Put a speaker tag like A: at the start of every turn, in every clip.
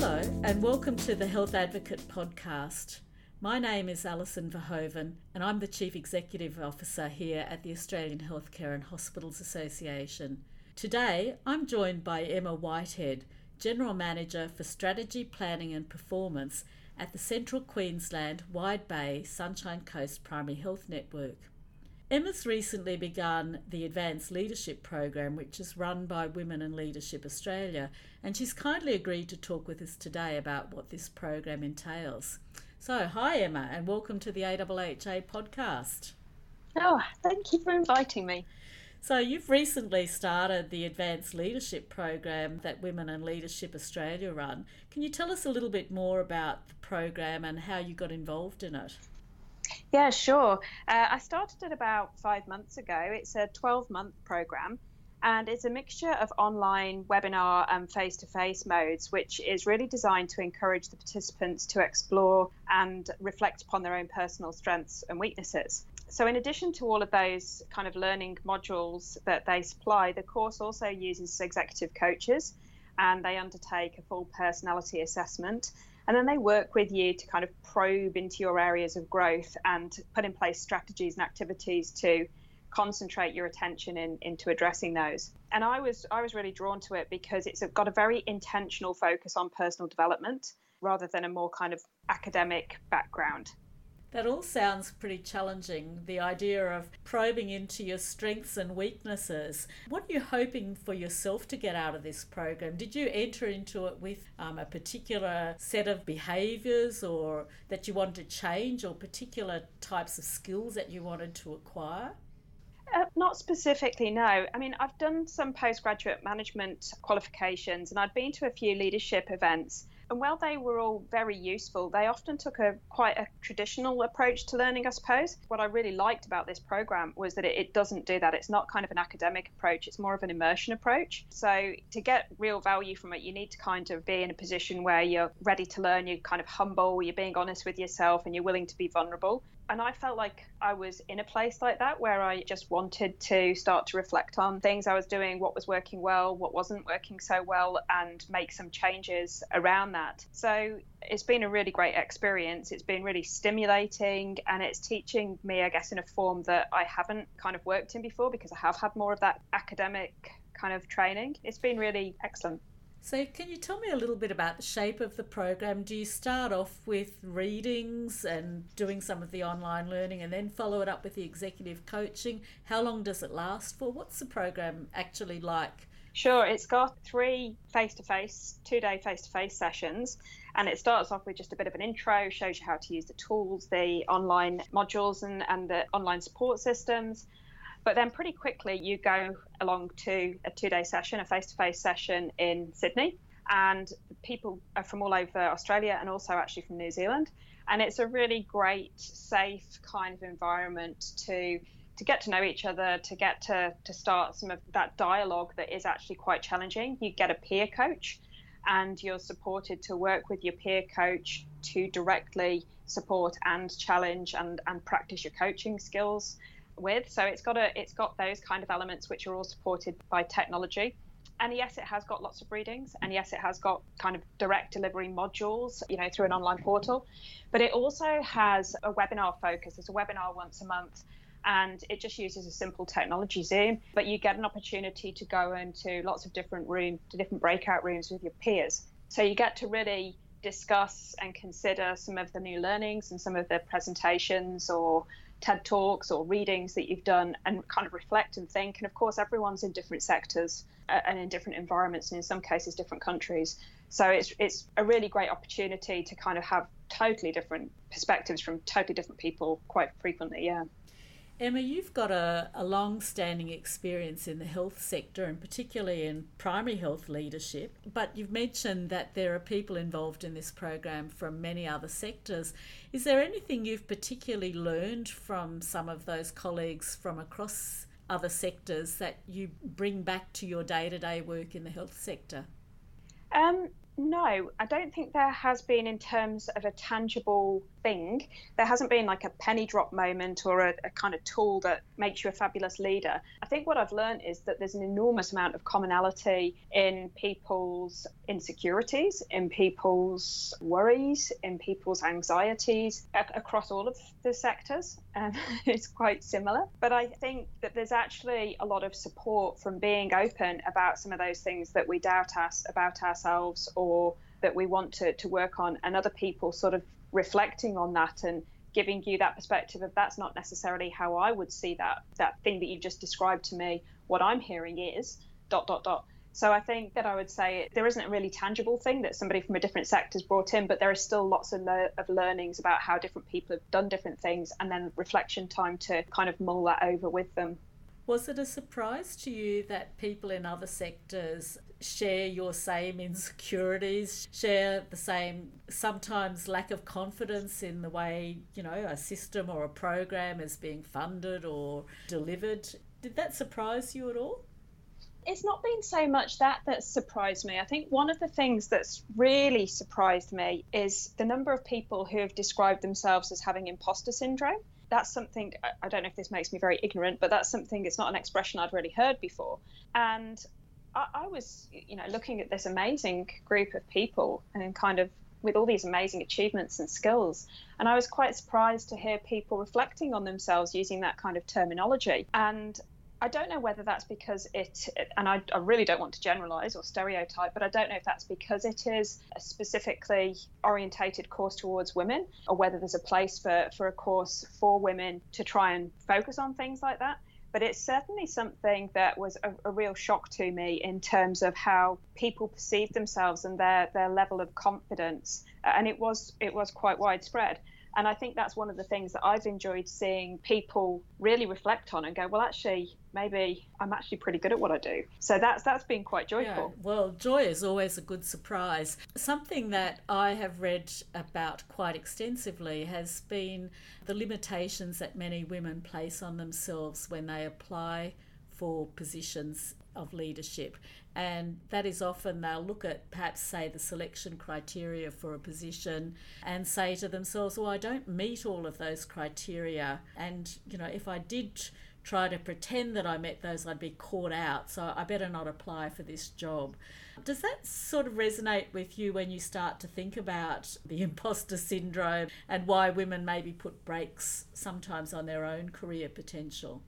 A: Hello, and welcome to the Health Advocate podcast. My name is Alison Verhoeven, and I'm the Chief Executive Officer here at the Australian Healthcare and Hospitals Association. Today, I'm joined by Emma Whitehead, General Manager for Strategy, Planning and Performance at the Central Queensland Wide Bay Sunshine Coast Primary Health Network. Emma's recently begun the Advanced Leadership Program, which is run by Women in Leadership Australia, and she's kindly agreed to talk with us today about what this program entails. So, hi Emma, and welcome to the AHHA podcast.
B: Oh, thank you for inviting me.
A: So, you've recently started the Advanced Leadership Program that Women in Leadership Australia run. Can you tell us a little bit more about the program and how you got involved in it?
B: Yeah, sure. Uh, I started it about five months ago. It's a 12 month program and it's a mixture of online, webinar, and face to face modes, which is really designed to encourage the participants to explore and reflect upon their own personal strengths and weaknesses. So, in addition to all of those kind of learning modules that they supply, the course also uses executive coaches and they undertake a full personality assessment and then they work with you to kind of probe into your areas of growth and put in place strategies and activities to concentrate your attention in, into addressing those. And I was I was really drawn to it because it's got a very intentional focus on personal development rather than a more kind of academic background.
A: That all sounds pretty challenging, the idea of probing into your strengths and weaknesses. What are you hoping for yourself to get out of this program? Did you enter into it with um, a particular set of behaviours or that you wanted to change or particular types of skills that you wanted to acquire?
B: Uh, not specifically, no. I mean, I've done some postgraduate management qualifications and I'd been to a few leadership events and while they were all very useful, they often took a quite a traditional approach to learning, I suppose. What I really liked about this program was that it, it doesn't do that. It's not kind of an academic approach, it's more of an immersion approach. So to get real value from it, you need to kind of be in a position where you're ready to learn, you're kind of humble, you're being honest with yourself, and you're willing to be vulnerable and I felt like I was in a place like that where I just wanted to start to reflect on things I was doing, what was working well, what wasn't working so well, and make some changes around that. So it's been a really great experience. It's been really stimulating and it's teaching me, I guess, in a form that I haven't kind of worked in before because I have had more of that academic kind of training. It's been really excellent.
A: So, can you tell me a little bit about the shape of the program? Do you start off with readings and doing some of the online learning and then follow it up with the executive coaching? How long does it last for? What's the program actually like?
B: Sure, it's got three face to face, two day face to face sessions. And it starts off with just a bit of an intro, shows you how to use the tools, the online modules, and, and the online support systems. But then pretty quickly, you go along to a two day session, a face to face session in Sydney. And people are from all over Australia and also actually from New Zealand. And it's a really great, safe kind of environment to to get to know each other, to get to, to start some of that dialogue that is actually quite challenging. You get a peer coach and you're supported to work with your peer coach to directly support and challenge and, and practice your coaching skills with. So it's got a it's got those kind of elements which are all supported by technology. And yes, it has got lots of readings, and yes, it has got kind of direct delivery modules, you know, through an online portal. But it also has a webinar focus. There's a webinar once a month, and it just uses a simple technology Zoom. But you get an opportunity to go into lots of different rooms, to different breakout rooms with your peers. So you get to really discuss and consider some of the new learnings and some of the presentations or TED Talks or readings that you've done and kind of reflect and think. And of course, everyone's in different sectors uh, and in different environments, and in some cases, different countries. So it's it's a really great opportunity to kind of have totally different perspectives from totally different people quite frequently. Yeah.
A: Emma, you've got a, a long standing experience in the health sector and particularly in primary health leadership, but you've mentioned that there are people involved in this program from many other sectors. Is there anything you've particularly learned from some of those colleagues from across other sectors that you bring back to your day to day work in the health sector?
B: Um, No, I don't think there has been in terms of a tangible thing. There hasn't been like a penny drop moment or a, a, kind of tool that makes you a fabulous leader. I think what I've learned is that there's an enormous amount of commonality in people's insecurities, in people's worries, in people's anxieties a- across all of the sectors. Um, it's quite similar. But I think that there's actually a lot of support from being open about some of those things that we doubt us about ourselves or that we want to, to work on, and other people sort of reflecting on that and giving you that perspective of that's not necessarily how I would see that that thing that you just described to me. What I'm hearing is dot dot dot. So I think that I would say there isn't a really tangible thing that somebody from a different sector has brought in, but there is still lots of, le- of learnings about how different people have done different things, and then reflection time to kind of mull that over with them.
A: Was it a surprise to you that people in other sectors share your same insecurities, share the same sometimes lack of confidence in the way, you know, a system or a program is being funded or delivered? Did that surprise you at all?
B: it's not been so much that that surprised me. I think one of the things that's really surprised me is the number of people who have described themselves as having imposter syndrome that's something I don't know if this makes me very ignorant, but that's something it's not an expression I'd really heard before. And I, I was, you know, looking at this amazing group of people and kind of with all these amazing achievements and skills. And I was quite surprised to hear people reflecting on themselves using that kind of terminology. And I don't know whether that's because it, and I, I, really don't want to generalize or stereotype, but I don't know if that's because it is a specifically orientated course towards women, or whether there's a place for, for a course for women to try and focus on things like that. But it's certainly something that was a, a real shock to me in terms of how people perceive themselves and their, their level of confidence. And it was it was quite widespread. And I think that's one of the things that I've enjoyed seeing people really reflect on and go, well, actually, maybe I'm actually pretty good at what I do. So that's that's been quite joyful.
A: Yeah, well, joy is always a good surprise. Something that I have read about quite extensively has been the limitations that many women place on themselves when they apply for positions of leadership. And that is often they'll look at perhaps, say, the selection criteria for a position and say to themselves, well, I don't meet all of those criteria. And, you know, if I did try to pretend that I met those, I'd be caught out. So I better not apply for this job. Does that sort of resonate with you when you start to think about the imposter syndrome and why women maybe put brakes sometimes on their own career potential?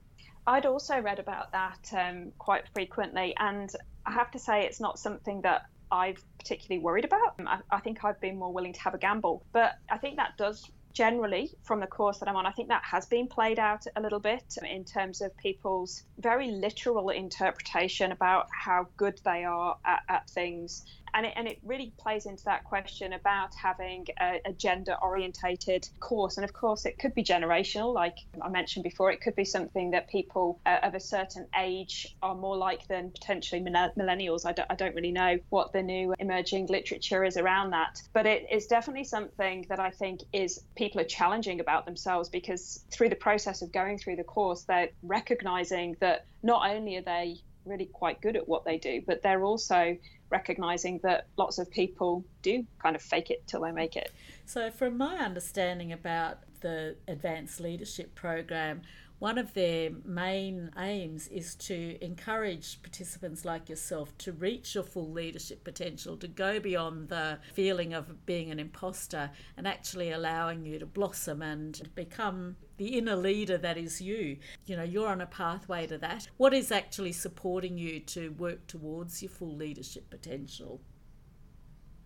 B: I'd also read about that um, quite frequently, and I have to say it's not something that I've particularly worried about. I, I, think I've been more willing to have a gamble, but I think that does generally from the course that I'm on. I think that has been played out a little bit in terms of people's very literal interpretation about how good they are at, at things and it, and it really plays into that question about having a, a gender orientated course. And of course it could be generational. Like i mentioned before it could be something that people uh, of a certain age are more like than potentially millennials. I don't, I don't really know what the new emerging literature is around that. But it is definitely something that i think is people are challenging about themselves because through the process of going through the course they're recognizing that not only are they really quite good at what they do, but they're also recognizing that lots of people do kind of fake it till they make it.
A: So, from my understanding about the Advanced Leadership Program, one of their main aims is to encourage participants like yourself to reach your full leadership potential, to go beyond the feeling of being an imposter and actually allowing you to blossom and become the inner leader that is you. You know, you're on a pathway to that. What is actually supporting you to work towards your full leadership potential?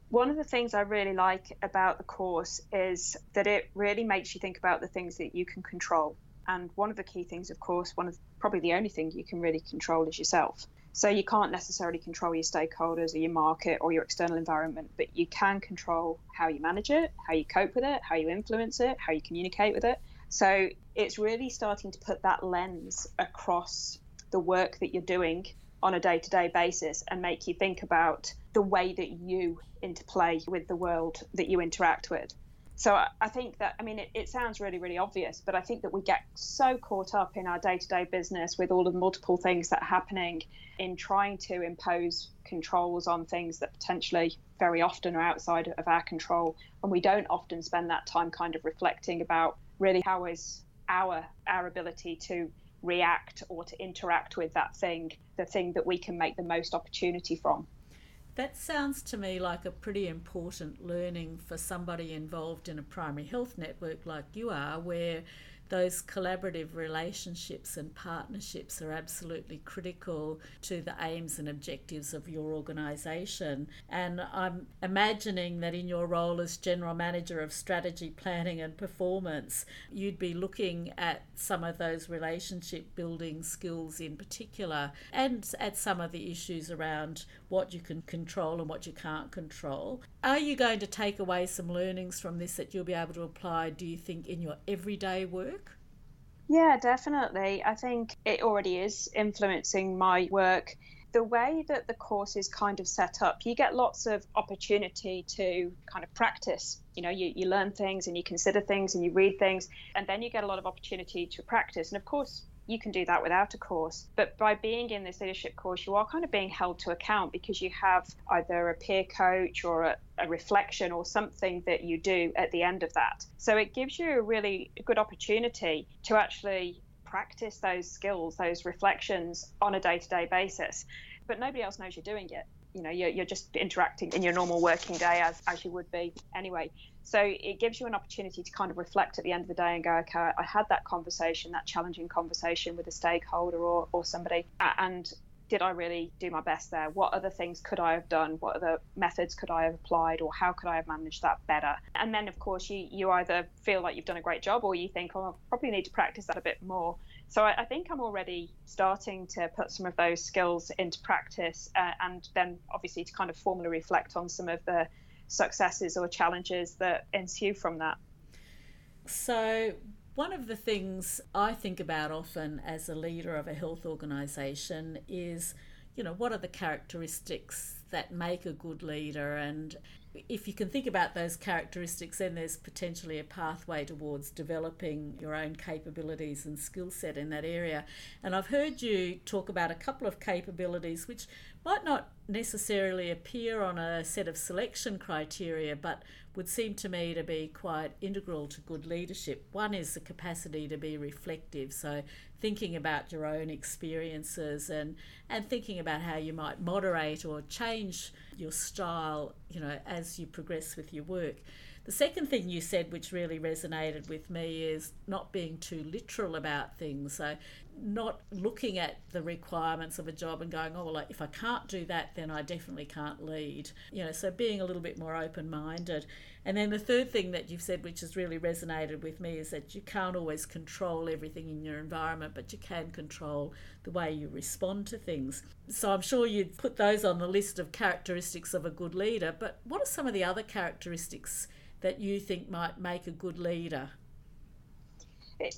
B: One of the things I really like about the course is that it really makes you think about the things that you can control. And one of the key things, of course, one of probably the only thing you can really control is yourself. So you can't necessarily control your stakeholders or your market or your external environment, but you can control how you manage it, how you cope with it, how you influence it, how you communicate with it. So it's really starting to put that lens across the work that you're doing on a day to day basis and make you think about the way that you interplay with the world that you interact with. So I, I think that, I mean, it, it sounds really, really obvious, but I think that we get so caught up in our day to day business with all the multiple things that are happening in trying to impose controls on things that potentially very often are outside of our control. And we don't often spend that time kind of reflecting about really how is our our ability to react or to interact with that thing the thing that we can make the most opportunity from
A: that sounds to me like a pretty important learning for somebody involved in a primary health network like you are where those collaborative relationships and partnerships are absolutely critical to the aims and objectives of your organisation. And I'm imagining that in your role as General Manager of Strategy, Planning and Performance, you'd be looking at some of those relationship building skills in particular and at some of the issues around what you can control and what you can't control. Are you going to take away some learnings from this that you'll be able to apply, do you think, in your everyday work?
B: Yeah, definitely. I think it already is influencing my work. The way that the course is kind of set up, you get lots of opportunity to kind of practice. You know, you, you learn things and you consider things and you read things, and then you get a lot of opportunity to practice. And of course, you can do that without a course. But by being in this leadership course, you are kind of being held to account because you have either a peer coach or a, a, reflection or something that you do at the end of that. So it gives you a really good opportunity to actually practice those skills, those reflections on a day to day basis. But nobody else knows you're doing it you know you're, you're just interacting in your normal working day as, as you would be anyway so it gives you an opportunity to kind of reflect at the end of the day and go okay i had that conversation that challenging conversation with a stakeholder or, or somebody and did I really do my best there? What other things could I have done? What other methods could I have applied, or how could I have managed that better? And then, of course, you, you either feel like you've done a great job, or you think, oh, I probably need to practice that a bit more. So I, I, think I'm already starting to put some of those skills into practice, uh, and then obviously to kind of formally reflect on some of the successes or challenges that ensue from that.
A: So, one of the things I think about often as a leader of a health organisation is, you know, what are the characteristics that make a good leader and if you can think about those characteristics, then there's potentially a pathway towards developing your own capabilities and skill set in that area. And I've heard you talk about a couple of capabilities which might not necessarily appear on a set of selection criteria, but would seem to me to be quite integral to good leadership. One is the capacity to be reflective, so thinking about your own experiences and, and thinking about how you might moderate or change your style, you know, as you progress with your work. The second thing you said, which really resonated with me, is not being too literal about things. So, not looking at the requirements of a job and going, oh, well, if I can't do that, then I definitely can't lead. You know, so being a little bit more open minded. And then the third thing that you've said, which has really resonated with me, is that you can't always control everything in your environment, but you can control the way you respond to things. So I'm sure you'd put those on the list of characteristics of a good leader. But what are some of the other characteristics that you think might make a good leader?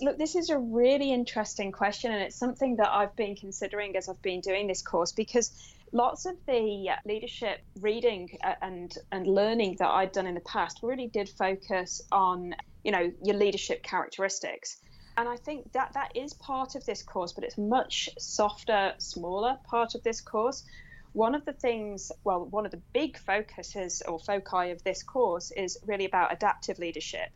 B: Look, this is a really interesting question, and it's something that I've been considering as I've been doing this course because lots of the leadership reading uh, and and learning that I'd done in the past really did focus on you know your leadership characteristics. And I think that that is part of this course, but it's much softer, smaller part of this course. One of the things, well, one of the big focuses or foci of this course is really about adaptive leadership.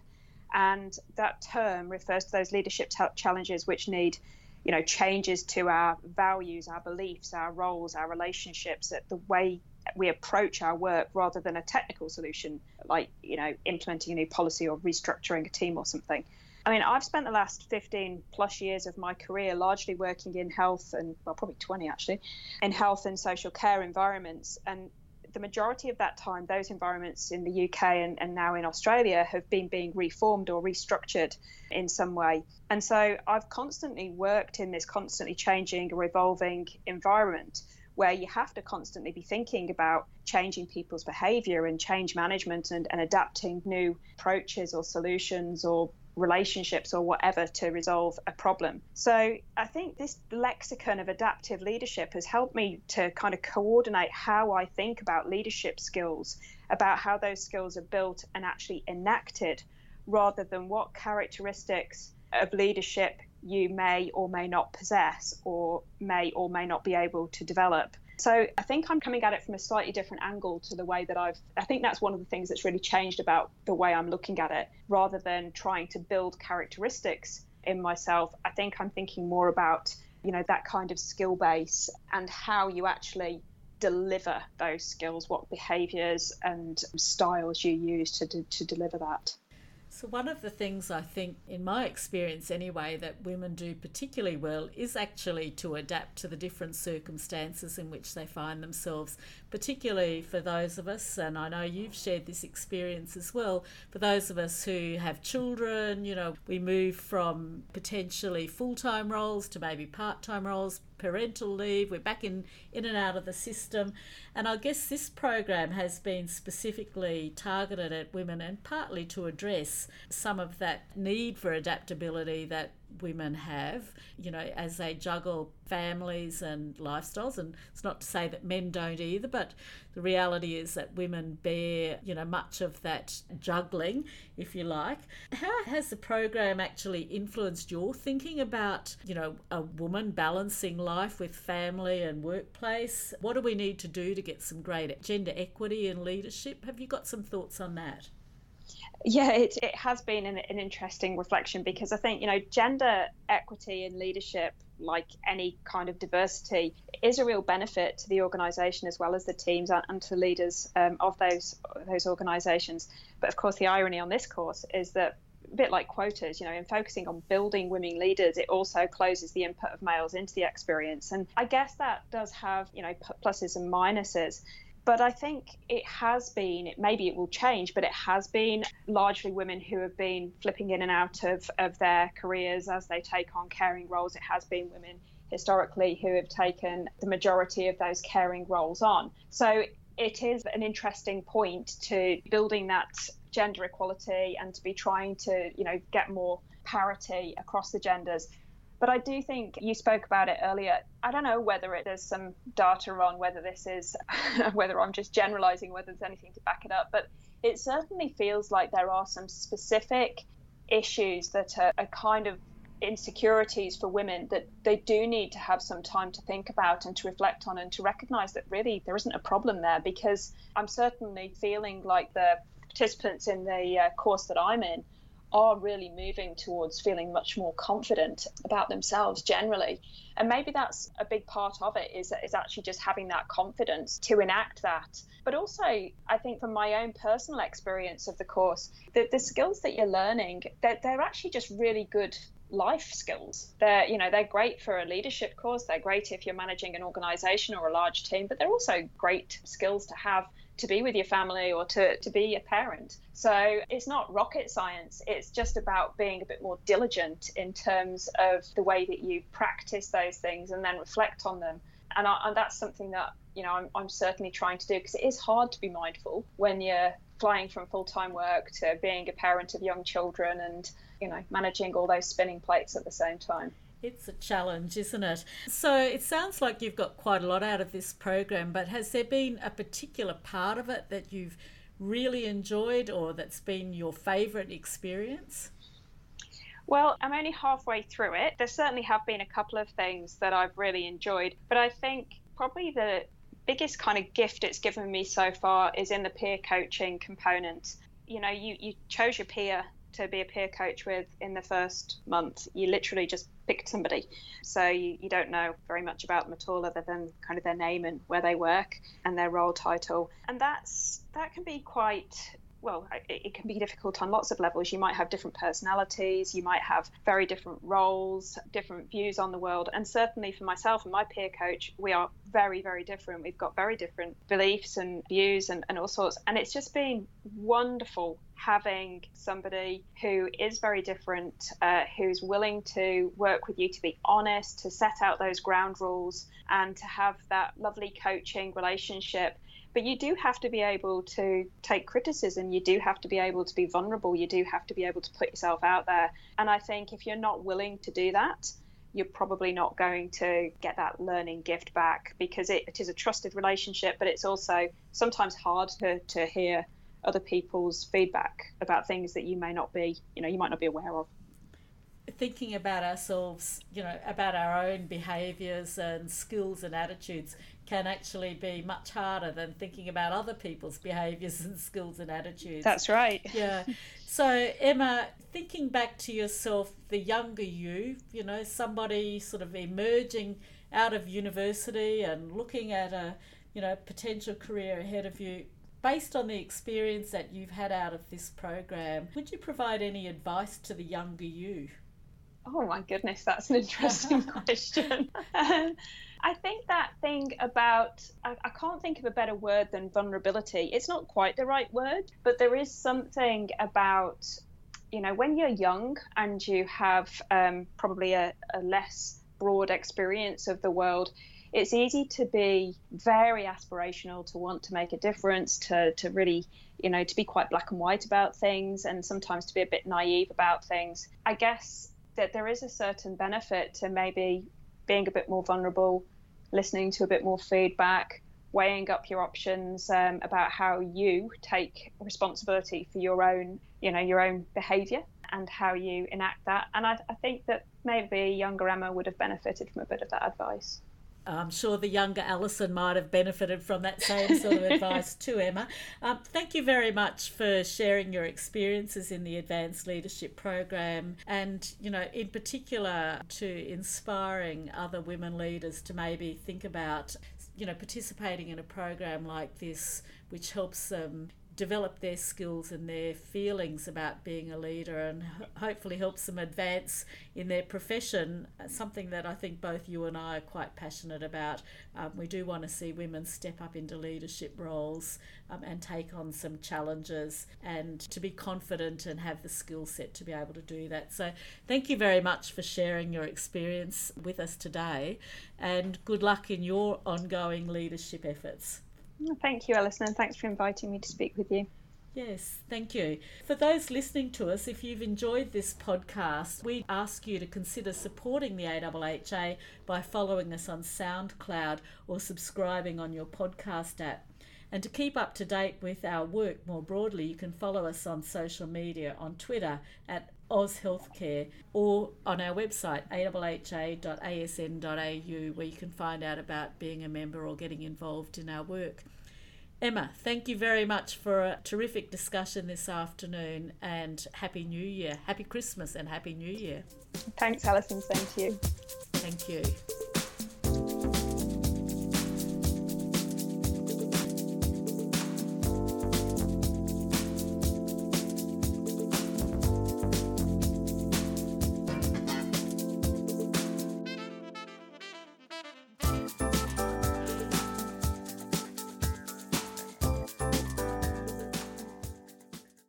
B: And that term refers to those leadership t- challenges which need, you know, changes to our values, our beliefs, our roles, our relationships, that the way we approach our work rather than a technical solution like, you know, implementing a new policy or restructuring a team or something. I mean, I've spent the last 15 plus years of my career largely working in health and, well, probably 20 actually, in health and social care environments. And the majority of that time, those environments in the UK and, and now in Australia have been being reformed or restructured in some way. And so I've constantly worked in this constantly changing or evolving environment where you have to constantly be thinking about changing people's behavior and change management and, and adapting new approaches or solutions or relationships or whatever to resolve a problem. So I think this lexicon of adaptive leadership has helped me to kind of coordinate how I think about leadership skills, about how those skills are built and actually enacted, rather than what characteristics of leadership you may or may not possess or may or may not be able to develop. So I think I'm coming at it from a slightly different angle to the way that I've. I think that's one of the things that's really changed about the way I'm looking at it. Rather than trying to build characteristics in myself, I think I'm thinking more about you know that kind of skill base and how you actually deliver those skills, what behaviors and styles you use to, to, to deliver that.
A: So, one of the things I think, in my experience anyway, that women do particularly well is actually to adapt to the different circumstances in which they find themselves, particularly for those of us, and I know you've shared this experience as well, for those of us who have children, you know, we move from potentially full time roles to maybe part time roles, parental leave, we're back in, in and out of the system. And I guess this program has been specifically targeted at women and partly to address some of that need for adaptability that women have, you know, as they juggle families and lifestyles. And it's not to say that men don't either, but the reality is that women bear, you know, much of that juggling, if you like. How has the program actually influenced your thinking about, you know, a woman balancing life with family and workplace? What do we need to do to get some greater gender equity in leadership? Have you got some thoughts on that?
B: Yeah, it, it has been an, an interesting reflection because I think, you know, gender equity in leadership, like any kind of diversity, is a real benefit to the organisation as well as the teams and to leaders um, of those those organisations. But of course, the irony on this course is that a bit like quotas, you know, in focusing on building women leaders, it also closes the input of males into the experience. And I guess that does have, you know, pluses and minuses but I think it has been, maybe it will change, but it has been largely women who have been flipping in and out of, of their careers as they take on caring roles. It has been women historically who have taken the majority of those caring roles on. So it is an interesting point to building that gender equality and to be trying to, you know, get more parity across the genders. But I do think you spoke about it earlier. I don't know whether it, there's some data on whether this is, whether I'm just generalizing, whether there's anything to back it up, but it certainly feels like there are some specific issues that are, are kind of insecurities for women that they do need to have some time to think about and to reflect on and to recognize that really there isn't a problem there because I'm certainly feeling like the participants in the uh, course that I'm in are really moving towards feeling much more confident about themselves generally. And maybe that's a big part of it is, is actually just having that confidence to enact that. But also, I think from my own personal experience of the course, that the skills that you're learning, they're, they're actually just really good life skills. They're, you know, they're great for a leadership course. They're great if you're managing an organization or a large team, but they're also great skills to have to be with your family or to, to be a parent. So it's not rocket science. It's just about being a bit more diligent in terms of the way that you practice those things and then reflect on them. And, I, and that's something that you know I'm, I'm certainly trying to do because it is hard to be mindful when you're flying from full-time work to being a parent of young children and you know managing all those spinning plates at the same time.
A: It's a challenge, isn't it? So it sounds like you've got quite a lot out of this program, but has there been a particular part of it that you've really enjoyed or that's been your favourite experience?
B: Well, I'm only halfway through it. There certainly have been a couple of things that I've really enjoyed, but I think probably the biggest kind of gift it's given me so far is in the peer coaching component. You know, you, you chose your peer to be a peer coach with in the first month. You literally just picked somebody. So you, you don't know very much about them at all other than kind of their name and where they work and their role title. And that's that can be quite well, it, can be difficult on lots of levels. You might have different personalities, you might have very different roles, different views on the world. And certainly for myself and my peer coach, we are very, very different. We've got very different beliefs and views and, and all sorts. And it's just been wonderful having somebody who is very different, uh, who's willing to work with you to be honest, to set out those ground rules, and to have that lovely coaching relationship. But you do have to be able to take criticism. You do have to be able to be vulnerable. You do have to be able to put yourself out there. And I think if you're not willing to do that, you're probably not going to get that learning gift back because it, it is a trusted relationship, but it's also sometimes hard to, to hear other people's feedback about things that you may not be, you know, you might not be aware of.
A: Thinking about ourselves, you know, about our own behaviours and skills and attitudes can actually be much harder than thinking about other people's behaviours and skills and attitudes.
B: That's right.
A: Yeah. So, Emma, thinking back to yourself, the younger you, you know, somebody sort of emerging out of university and looking at a, you know, potential career ahead of you, based on the experience that you've had out of this program, would you provide any advice to the younger you?
B: Oh my goodness, that's an interesting question. I think that thing about, I, I, can't think of a better word than vulnerability. It's not quite the right word, but there is something about, you know, when you're young and you have um, probably a, a less broad experience of the world, it's easy to be very aspirational, to want to make a difference, to, to really, you know, to be quite black and white about things, and sometimes to be a bit naive about things. I guess that there is a certain benefit to maybe being a bit more vulnerable, listening to a bit more feedback, weighing up your options um, about how you take responsibility for your own, you know, your own behaviour and how you enact that. And I, I think that maybe younger Emma would have benefited from a bit of that advice.
A: I'm sure the younger Alison might have benefited from that same sort of advice too, Emma. Um, thank you very much for sharing your experiences in the Advanced Leadership Program and, you know, in particular to inspiring other women leaders to maybe think about, you know, participating in a program like this, which helps them develop their skills and their feelings about being a leader and hopefully helps them advance in their profession, something that I think both you and I are quite passionate about. Um, we do want to see women step up into leadership roles um, and take on some challenges and to be confident and have the skill set to be able to do that. So, thank you very much for sharing your experience with us today and good luck in your ongoing leadership efforts.
B: Thank you, Alison, and thanks for inviting me to speak with you.
A: Yes, thank you. For those listening to us, if you've enjoyed this podcast, we ask you to consider supporting the AHHA by following us on SoundCloud or subscribing on your podcast app. And to keep up to date with our work more broadly, you can follow us on social media on Twitter at AusHealthcare or on our website ahha.asn.au where you can find out about being a member or getting involved in our work. Emma, thank you very much for a terrific discussion this afternoon and Happy New Year. Happy Christmas and Happy New Year.
B: Thanks, Alison. Same to you.
A: Thank you.